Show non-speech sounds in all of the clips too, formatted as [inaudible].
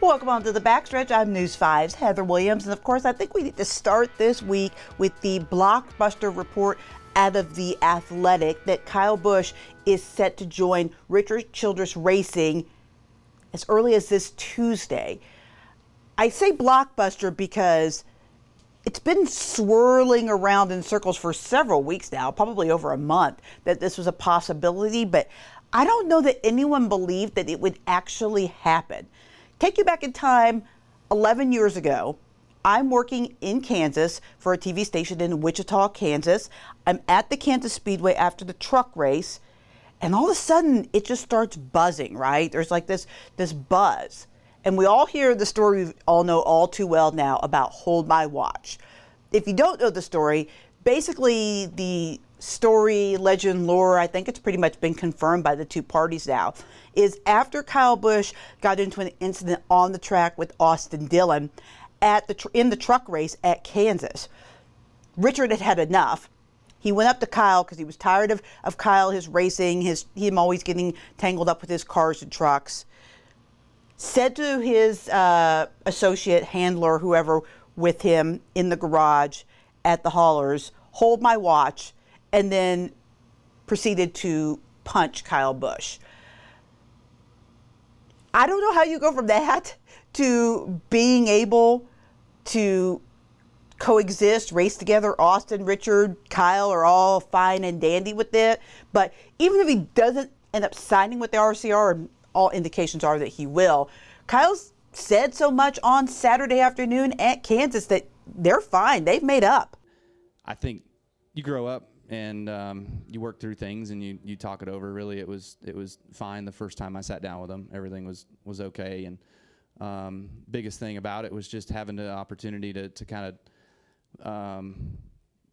Welcome on to the backstretch. I'm News 5's Heather Williams. And of course, I think we need to start this week with the blockbuster report out of the athletic that Kyle Busch is set to join Richard Childress Racing as early as this Tuesday. I say blockbuster because it's been swirling around in circles for several weeks now, probably over a month, that this was a possibility, but I don't know that anyone believed that it would actually happen. Take you back in time 11 years ago. I'm working in Kansas for a TV station in Wichita, Kansas. I'm at the Kansas Speedway after the truck race, and all of a sudden it just starts buzzing, right? There's like this this buzz. And we all hear the story we all know all too well now about Hold My Watch. If you don't know the story, basically the story, legend, lore, I think it's pretty much been confirmed by the two parties now, is after Kyle Busch got into an incident on the track with Austin Dillon at the tr- in the truck race at Kansas. Richard had had enough. He went up to Kyle because he was tired of, of Kyle, his racing, his him always getting tangled up with his cars and trucks. Said to his uh, associate, handler, whoever with him in the garage at the haulers, hold my watch and then proceeded to punch Kyle Busch. I don't know how you go from that [laughs] to being able to coexist, race together. Austin, Richard, Kyle are all fine and dandy with it. But even if he doesn't end up signing with the RCR, all indications are that he will, Kyle's said so much on Saturday afternoon at Kansas that they're fine. They've made up. I think you grow up and um, you work through things and you, you talk it over. Really, it was it was fine the first time I sat down with them. Everything was was okay. And um, biggest thing about it was just having the opportunity to to kind of um,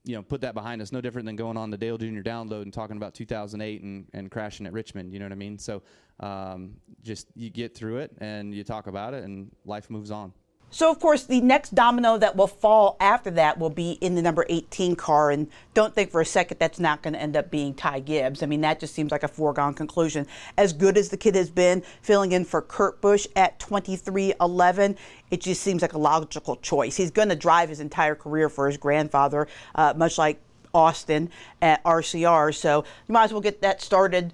you know put that behind us. No different than going on the Dale Jr. download and talking about 2008 and and crashing at Richmond. You know what I mean? So um, just you get through it and you talk about it and life moves on. So, of course, the next domino that will fall after that will be in the number 18 car. And don't think for a second that's not going to end up being Ty Gibbs. I mean, that just seems like a foregone conclusion. As good as the kid has been filling in for Kurt Busch at 23XI, it just seems like a logical choice. He's going to drive his entire career for his grandfather, uh, much like Austin at RCR. So, you might as well get that started,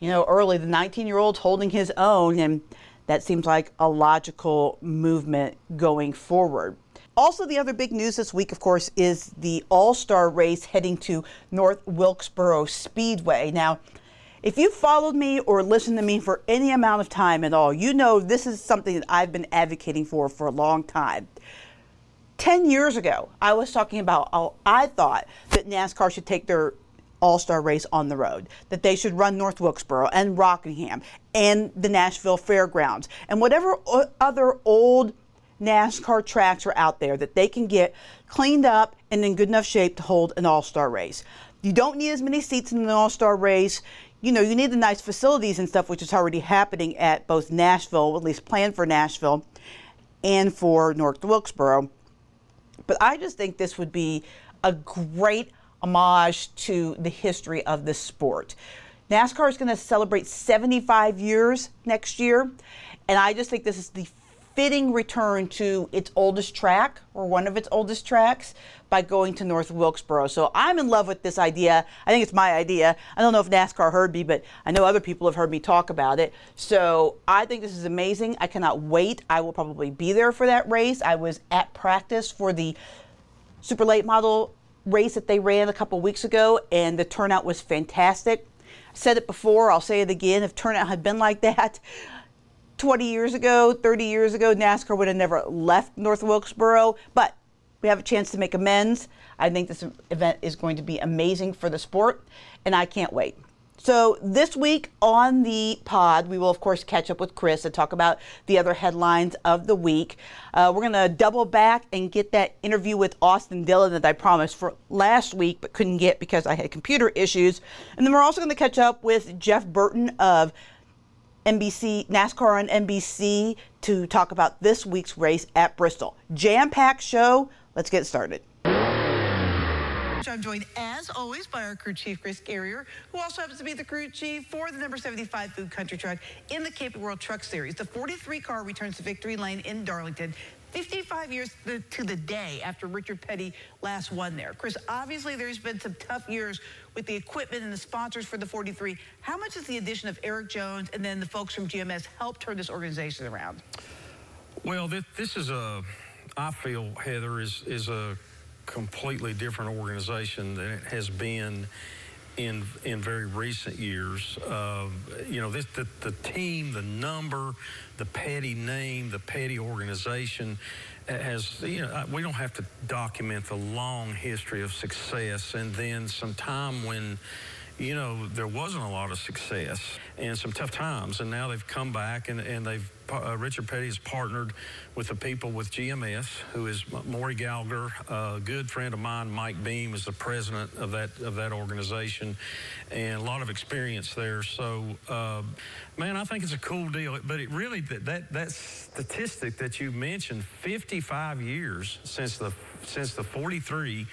you know, early. The 19 year old's holding his own. And that seems like a logical movement going forward. Also, the other big news this week, of course, is the All Star race heading to North Wilkesboro Speedway. Now, if you followed me or listened to me for any amount of time at all, you know this is something that I've been advocating for for a long time. 10 years ago, I was talking about how I thought that NASCAR should take their all Star race on the road, that they should run North Wilkesboro and Rockingham and the Nashville Fairgrounds and whatever other old NASCAR tracks are out there that they can get cleaned up and in good enough shape to hold an all star race. You don't need as many seats in an all star race. You know, you need the nice facilities and stuff, which is already happening at both Nashville, at least planned for Nashville, and for North Wilkesboro. But I just think this would be a great homage to the history of the sport. NASCAR is going to celebrate 75 years next year, and I just think this is the fitting return to its oldest track or one of its oldest tracks by going to North Wilkesboro. So I'm in love with this idea. I think it's my idea. I don't know if NASCAR heard me, but I know other people have heard me talk about it. So I think this is amazing. I cannot wait. I will probably be there for that race. I was at practice for the super late model race that they ran a couple weeks ago, and the turnout was fantastic. Said it before, I'll say it again. If turnout had been like that 20 years ago, 30 years ago, NASCAR would have never left North Wilkesboro, but we have a chance to make amends. I think this event is going to be amazing for the sport, and I can't wait. So, this week on the pod, we will, of course, catch up with Chris and talk about the other headlines of the week. Uh, we're going to double back and get that interview with Austin Dillon that I promised for last week but couldn't get because I had computer issues. And then we're also going to catch up with Jeff Burton of NBC, NASCAR on NBC, to talk about this week's race at Bristol. Jam packed show. Let's get started. I'm joined, as always, by our crew chief, Chris Carrier, who also happens to be the crew chief for the number 75 Food Country Truck in the Camping World Truck Series. The 43 car returns to Victory Lane in Darlington. 55 years to the day after Richard Petty last won there. Chris, obviously there's been some tough years with the equipment and the sponsors for the 43. How much has the addition of Erik Jones and then the folks from GMS helped turn this organization around? Well, this, this is a, I feel, Heather, is, is a completely different organization than it has been in in very recent years. Uh, you know, this, the, the team, the number, the Petty name, the Petty organization has, you know, we don't have to document the long history of success and then some time when you know, there wasn't a lot of success and some tough times. And now they've come back and, and they've, uh, Richard Petty has partnered with the people with GMS, who is Maury Gallagher, a good friend of mine, Mike Beam, is the president of that, of that organization, and a lot of experience there. So, uh, man, I think it's a cool deal. But it really, that, that, that statistic that you mentioned, 55 years since the, since the 43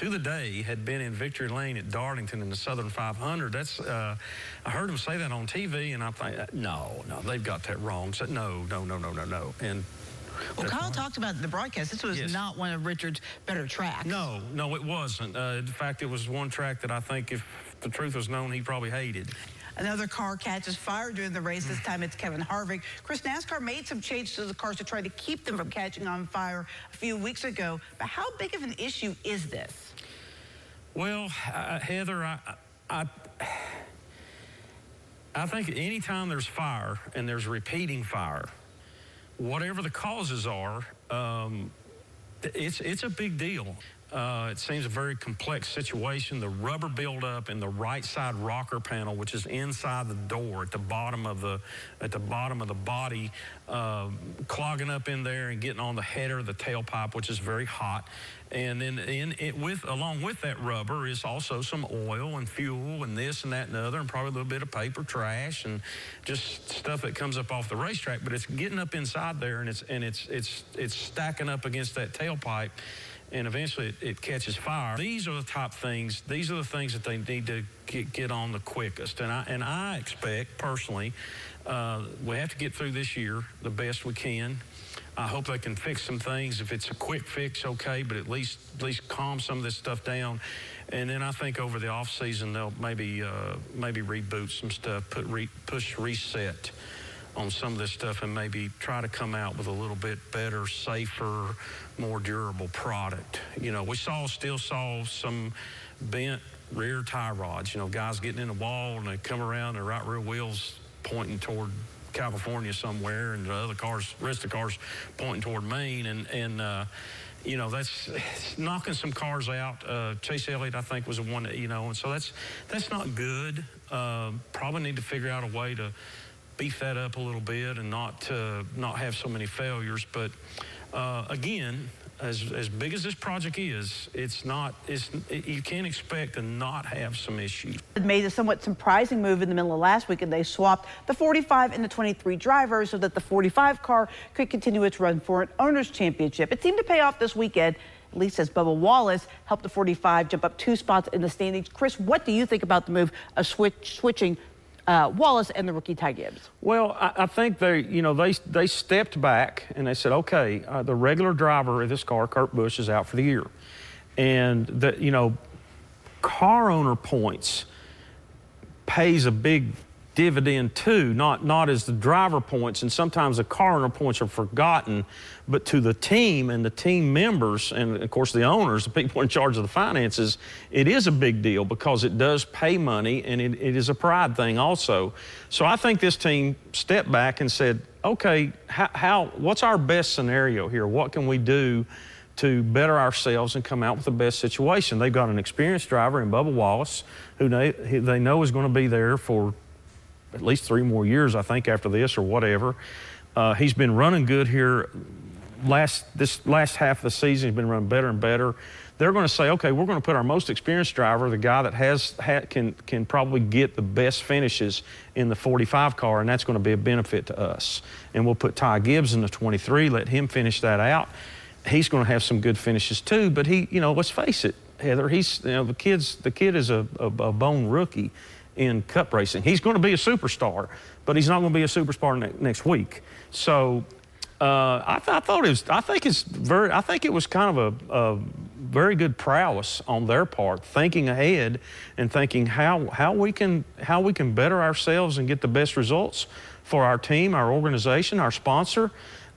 to the day had been in Victory Lane at Darlington in the Southern 500. That's uh, I heard him say that on TV, and I thought, no, no, they've got that wrong. So, no, no, no, no, no, no. And well, Kyle talked about the broadcast. This was yes. not one of Richard's better tracks. No, no, it wasn't. Uh, in fact, it was one track that I think, if the truth was known, he probably hated. Another car catches fire during the race. This time it's Kevin Harvick. Chris, NASCAR made some changes to the cars to try to keep them from catching on fire a few weeks ago. But how big of an issue is this? Well, uh, Heather, I, I, I think anytime there's fire and there's repeating fire, whatever the causes are, um, it's, it's a big deal. Uh, it seems a very complex situation. The rubber buildup in the right side rocker panel, which is inside the door at the bottom of the at the bottom of the body, uh, clogging up in there and getting on the header, the tailpipe, which is very hot. And then in it with along with that rubber is also some oil and fuel and this and that and the other, and probably a little bit of paper trash and just stuff that comes up off the racetrack. But it's getting up inside there and it's and it's it's it's stacking up against that tailpipe and eventually it, it, catches fire. These are the top things. These are the things that they need to get, get on the quickest. And I, and I expect personally, uh, we have to get through this year the best we can. I hope they can fix some things. If it's a quick fix, okay, but at least at least calm some of this stuff down. And then I think over the off season they'll maybe uh, maybe reboot some stuff, put re, push reset on some of this stuff and maybe try to come out with a little bit better, safer, more durable product. You know, we saw still saw some bent rear tie rods. You know, guys getting in the wall and they come around their right rear wheels pointing toward California somewhere, and the other cars, rest of the cars pointing toward Maine, and and. Uh, you know that's knocking some cars out. Uh, Chase Elliott, I think, was the one that you know, and so that's that's not good. Uh, probably need to figure out a way to beef that up a little bit and not uh, not have so many failures. But uh, again, as, as big as this project is, it's not, it's, it, you can't expect to not have some issues. It made a somewhat surprising move in the middle of last week, and they swapped the 45 and the 23 drivers so that the 45 car could continue its run for an owner's championship. It seemed to pay off this weekend at least as Bubba Wallace helped the 45 jump up two spots in the standings. Chris, what do you think about the move of switch, switching uh, Wallace and the rookie Ty Gibbs? Well, I, I, think they, you know, they they stepped back and they said, okay, uh, the regular driver of this car, Kurt Busch, is out for the year, and the you know, car owner points pays a big dividend too, not, not as the driver points. And sometimes the car owner points are forgotten, but to the team and the team members, and of course the owners, the people in charge of the finances, it is a big deal because it does pay money and it, it is a pride thing also. So I think this team stepped back and said, okay, how, how what's our best scenario here? What can we do? to better ourselves and come out with the best situation. They've got an experienced driver in Bubba Wallace, who they, they know is going to be there for at least three more years, I think, after this or whatever. Uh, he's been running good here. Last this last half of the season, he's been running better and better. They're going to say, okay, we're going to put our most experienced driver, the guy that has ha, can can probably get the best finishes in the 45 car, and that's going to be a benefit to us. And we'll put Ty Gibbs in the 23, let him finish that out. He's going to have some good finishes too, but he, you know, let's face it, Heather. He's you know the kids. The kid is a, a, a bone rookie in cup racing. He's going to be a superstar, but he's not going to be a superstar ne- next week. So uh, I, th- I, thought it was. I think it's very. I think it was kind of a, a, very good prowess on their part, thinking ahead and thinking how how we can how we can better ourselves and get the best results for our team, our organization, our sponsor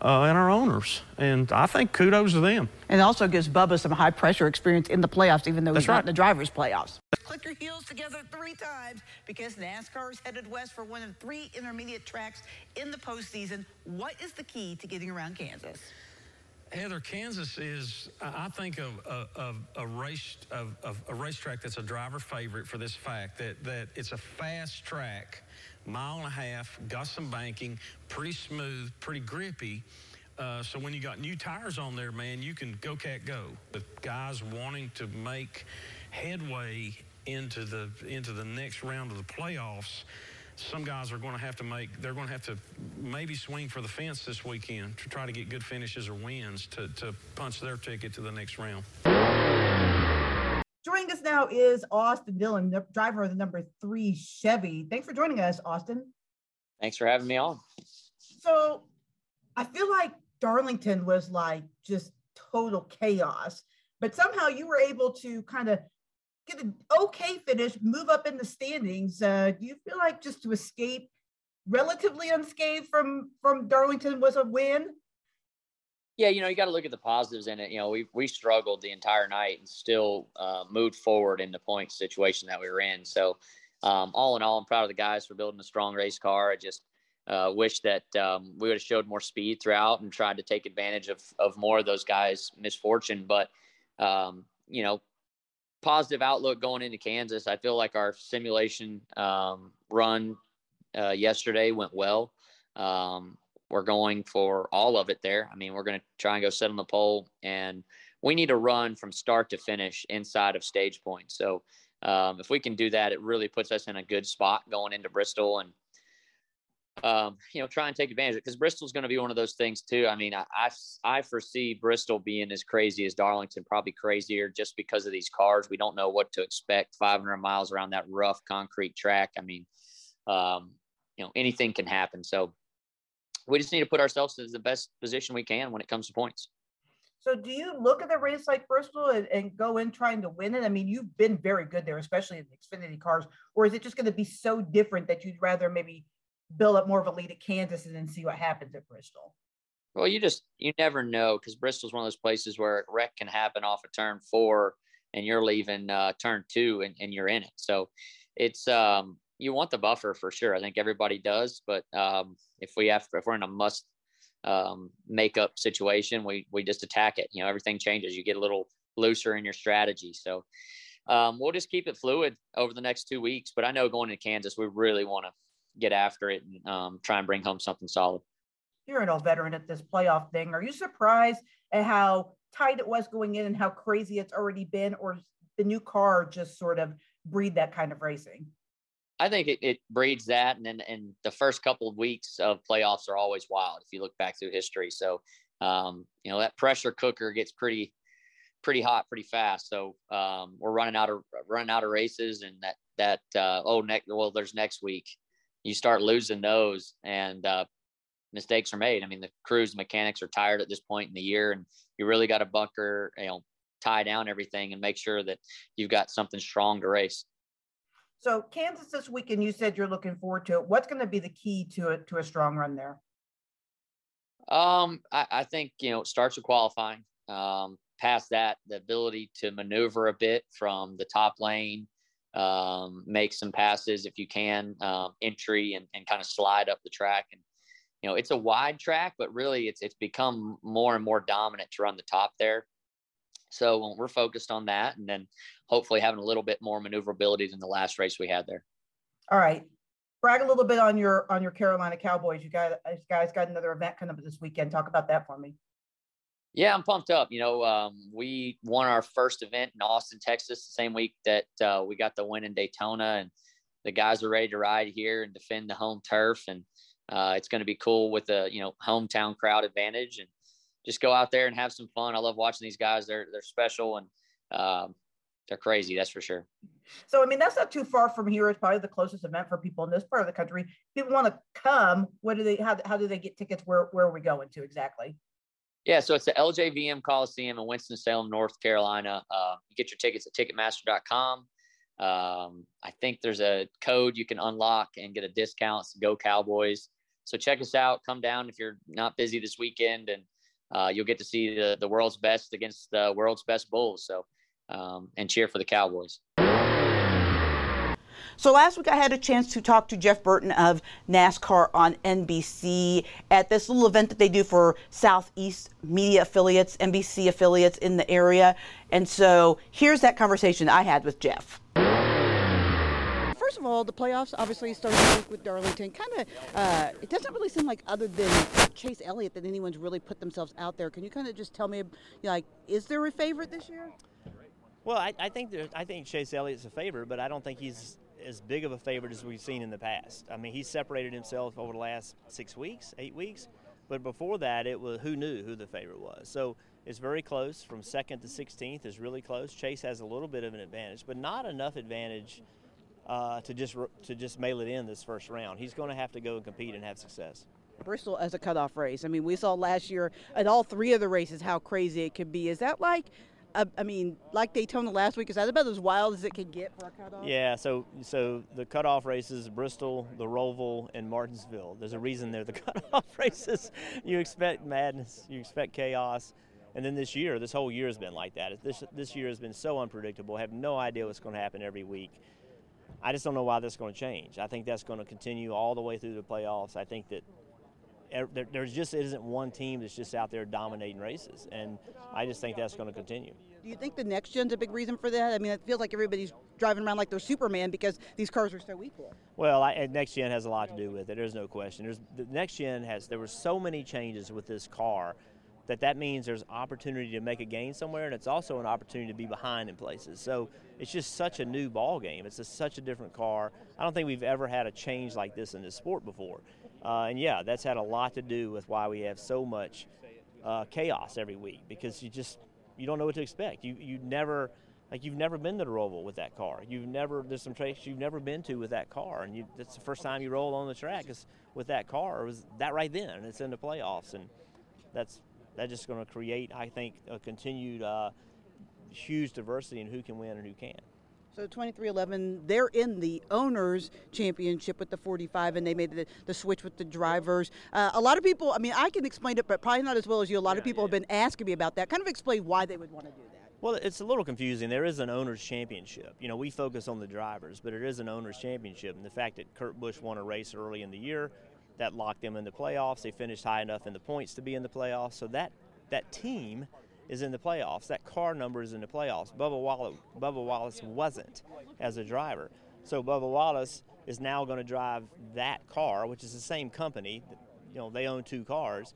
uh, and our owners. And I think kudos to them. And also gives Bubba some high pressure experience in the playoffs, even though That's he's right. not in the drivers' playoffs. Click your heels together three times because NASCAR is headed west for one of three intermediate tracks in the postseason. What is the key to getting around Kansas? Heather, Kansas is, I think, a, a, a, race of, a racetrack that's a driver favorite for this fact that, that it's a fast track mile and a half, got some banking, pretty smooth, pretty grippy. Uh, so when you got new tires on there, man, you can go cat go. The guys wanting to make headway into the into the next round of the playoffs, some guys are going to have to make they're going to have to maybe swing for the fence this weekend to try to get good finishes or wins to, to punch their ticket to the next round. Joining us now is Austin Dillon, the driver of the number three Chevy. Thanks for joining us, Austin. Thanks for having me on. So I feel like Darlington was like just total chaos, but somehow you were able to kind of get an okay finish, move up in the standings. Uh, do you feel like just to escape relatively unscathed from from Darlington was a win? Yeah, you know, you got to look at the positives in it. You know, we we struggled the entire night and still uh, moved forward in the point situation that we were in. So, um, all in all, I'm proud of the guys for building a strong race car. I just uh, wish that um, we would have showed more speed throughout and tried to take advantage of of more of those guys' misfortune. But um, you know, positive outlook going into Kansas. I feel like our simulation um, run uh, yesterday went well. Um, we're going for all of it there. I mean, we're going to try and go sit on the pole, and we need to run from start to finish inside of stage point. So um, if we can do that, it really puts us in a good spot going into Bristol and. Um, you know, try and take advantage of it because Bristol's going to be one of those things too. I mean, I, I, I foresee Bristol being as crazy as Darlington, probably crazier just because of these cars. We don't know what to expect 500 miles around that rough concrete track. I mean, um, you know, anything can happen. So we just need to put ourselves in the best position we can when it comes to points. So, do you look at the race like Bristol and, and, go in trying to win it? I mean, you've been very good there, especially in the Xfinity cars. Or is it just going to be so different that you'd rather maybe build up more of a lead at Kansas and then see what happens at Bristol? Well, you just you never know because Bristol's one of those places where a wreck can happen off of turn four, and you're leaving uh, turn two, and, and you're in it. So, it's um, you want the buffer for sure. I think everybody does, but um, if we have if we're in a must um, makeup situation, we we just attack it. You know, everything changes. You get a little looser in your strategy. So um, we'll just keep it fluid over the next two weeks. But I know going to Kansas, we really want to get after it and um, try and bring home something solid. You're an old veteran at this playoff thing. Are you surprised at how tight it was going in and how crazy it's already been, or the new car just sort of breed that kind of racing? I think it, it breeds that, and then and the first couple of weeks of playoffs are always wild if you look back through history. So, um, you know that pressure cooker gets pretty pretty hot pretty fast. So um, we're running out of running out of races, and that that uh, oh next well there's next week. You start losing those, and uh, mistakes are made. I mean the crews mechanics are tired at this point in the year, and you really got to bunker you know tie down everything and make sure that you've got something strong to race. So Kansas this weekend, you said you're looking forward to it. What's going to be the key to it to a strong run there? Um, I, I think you know it starts with qualifying. Um, past that, the ability to maneuver a bit from the top lane, um, make some passes if you can, um, entry and, and kind of slide up the track. And you know it's a wide track, but really it's it's become more and more dominant to run the top there. So we're focused on that, and then hopefully having a little bit more maneuverability than the last race we had there. All right, brag a little bit on your on your Carolina Cowboys. You guys, guys got another event coming up this weekend. Talk about that for me. Yeah, I'm pumped up. You know, um, we won our first event in Austin, Texas, the same week that uh, we got the win in Daytona, and the guys are ready to ride here and defend the home turf. And uh, it's going to be cool with a you know hometown crowd advantage and just go out there and have some fun. I love watching these guys. They're they're special, and um, they're crazy. That's for sure. So I mean, that's not too far from here. It's probably the closest event for people in this part of the country. People want to come. What do they? How, how do they get tickets? Where where are we going to exactly? Yeah, so it's the LJVM Coliseum in Winston Salem, North Carolina. Uh, you get your tickets at Ticketmaster.com. Um, I think there's a code you can unlock and get a discount. Go Cowboys! So check us out. Come down if you're not busy this weekend, and uh, you'll get to see the the world's best against the world's best Bulls. So um, and cheer for the Cowboys. So last week I had a chance to talk to Jeff Burton of NASCAR on NBC at this little event that they do for Southeast media affiliates, NBC affiliates in the area. And so here's that conversation I had with Jeff. First of all, the playoffs obviously started with Darlington. Kind of, uh, it doesn't really seem like other than Chase Elliott that anyone's really put themselves out there. Can you kind of just tell me, like, is there a favorite this year? Well, I, I think there, I think Chase Elliott's a favorite, but I don't think he's as big of a favorite as we've seen in the past. I mean, he's separated himself over the last six weeks, eight weeks, but before that, it was who knew who the favorite was. So it's very close from second to 16th is really close. Chase has a little bit of an advantage, but not enough advantage uh, to just to just mail it in this first round. He's going to have to go and compete and have success. Bristol as a cutoff race. I mean, we saw last year at all three of the races how crazy it could be. Is that like I mean, like Daytona last week, is that about as wild as it can get for a cutoff? Yeah. So, so the cutoff races: Bristol, the Roval, and Martinsville. There's a reason they're the [laughs] cutoff races. You expect madness, you expect chaos, and then this year, this whole year has been like that. This this year has been so unpredictable. I have no idea what's going to happen every week. I just don't know why that's going to change. I think that's going to continue all the way through the playoffs. I think that Er, there, there's just isn't one team that's just out there dominating races, and I just think that's going to continue. Do you think the next gen's a big reason for that? I mean, it feels like everybody's driving around like they're Superman because these cars are so equal. Well, I, next gen has a lot to do with it. There's no question. There's the next gen has there were so many changes with this car that that means there's opportunity to make a gain somewhere, and it's also an opportunity to be behind in places. So it's just such a new ball game. It's a, such a different car. I don't think we've ever had a change like this in this sport before. Uh, and yeah, that's had a lot to do with why we have so much uh, chaos every week because you just you don't know what to expect. You you never like you've never been to the Roval with that car. You've never there's some tracks you've never been to with that car, and you that's the first time you roll on the track is with that car. It was that right then, and it's in the playoffs, and that's that's just going to create, I think, a continued uh, huge diversity in who can win and who can't. So 23XI, they're in the owners championship with the 45, and they made the, the switch with the drivers. Uh, a lot of people, I mean, I can explain it, but probably not as well as you. A lot yeah, of people yeah. have been asking me about that. Kind of explain why they would want to do that. Well, it's a little confusing. There is an owners championship. You know, we focus on the drivers, but it is an owners championship. And the fact that Kurt Busch won a race early in the year, that locked them in the playoffs. They finished high enough in the points to be in the playoffs. So that that team is in the playoffs. That car number is in the playoffs. Bubba Wallace, Bubba Wallace wasn't as a driver. So Bubba Wallace is now going to drive that car, which is the same company. You know, they own two cars.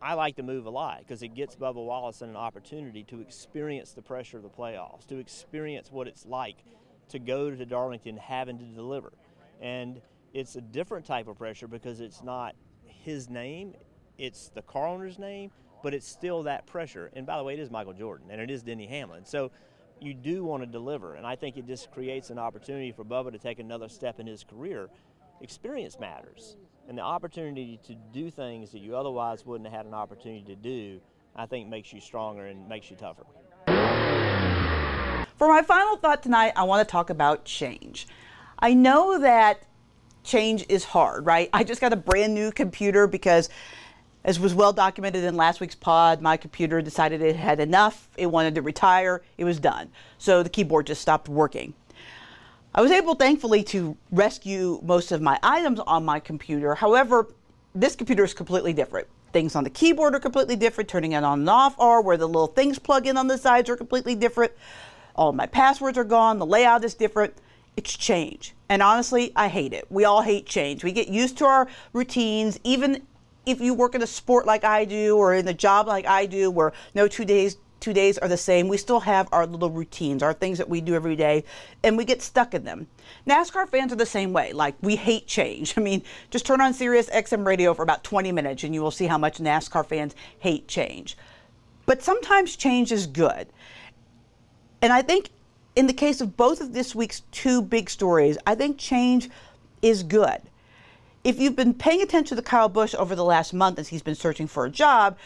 I like the move a lot because it gets Bubba Wallace an opportunity to experience the pressure of the playoffs, to experience what it's like to go to Darlington having to deliver. And it's a different type of pressure because it's not his name, it's the car owner's name, but it's still that pressure. And by the way, it is Michael Jordan and it is Denny Hamlin. So you do want to deliver. And I think it just creates an opportunity for Bubba to take another step in his career. Experience matters. And the opportunity to do things that you otherwise wouldn't have had an opportunity to do, I think makes you stronger and makes you tougher. For my final thought tonight, I want to talk about change. I know that change is hard, right? I just got a brand new computer because as was well documented in last week's pod, my computer decided it had enough. It wanted to retire. It was done. So the keyboard just stopped working. I was able, thankfully, to rescue most of my items on my computer. However, this computer is completely different. Things on the keyboard are completely different. Turning it on and off are where the little things plug in on the sides are completely different. All my passwords are gone. The layout is different. It's change. And honestly, I hate it. We all hate change. We get used to our routines, even if you work in a sport like I do or in a job like I do where no two days two days are the same, we still have our little routines, our things that we do every day, and we get stuck in them. NASCAR fans are the same way. Like we hate change. [laughs] I mean, just turn on Sirius XM radio for about 20 minutes and you will see how much NASCAR fans hate change. But sometimes change is good. And I think in the case of both of this week's two big stories, I think change is good. If you've been paying attention to Kyle Busch over the last month as he's been searching for a job,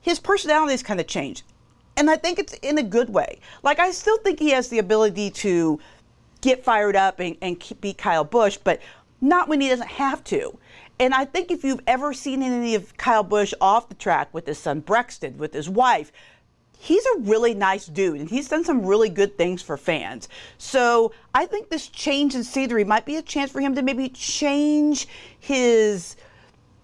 his personality has kind of changed. And I think it's in a good way. Like, I still think he has the ability to get fired up and, and keep, be Kyle Busch, but not when he doesn't have to. And I think if you've ever seen any of Kyle Busch off the track with his son Brexton, with his wife, he's a really nice dude and he's done some really good things for fans. So I think this change in scenery might be a chance for him to maybe change his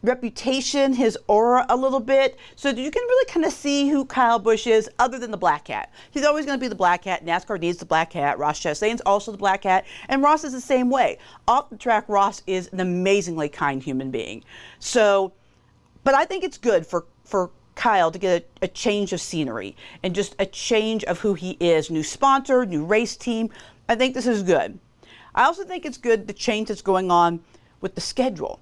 reputation, his aura a little bit, so that you can really kind of see who Kyle Busch is, other than the black hat. He's always going to be the black hat. NASCAR needs the black hat. Ross Chastain's also the black hat, and Ross is the same way. Off the track, Ross is an amazingly kind human being. So, but I think it's good for for Kyle to get a, a, change of scenery and just a change of who he is. New sponsor, new race team. I think this is good. I also think it's good the change that's going on with the schedule.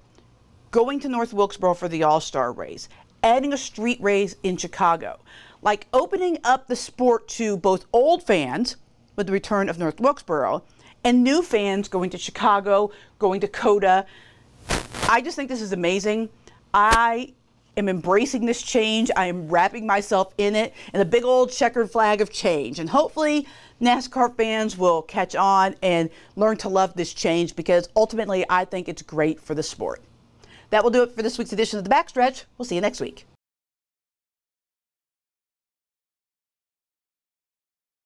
Going to North Wilkesboro for the All Star race, adding a street race in Chicago, like opening up the sport to both old fans with the return of North Wilkesboro and new fans going to Chicago, going to COTA. I just think this is amazing. I am embracing this change. I am wrapping myself in it and a big old checkered flag of change. And hopefully, NASCAR fans will catch on and learn to love this change because ultimately, I think it's great for the sport. That will do it for this week's edition of The Backstretch. We'll see you next week.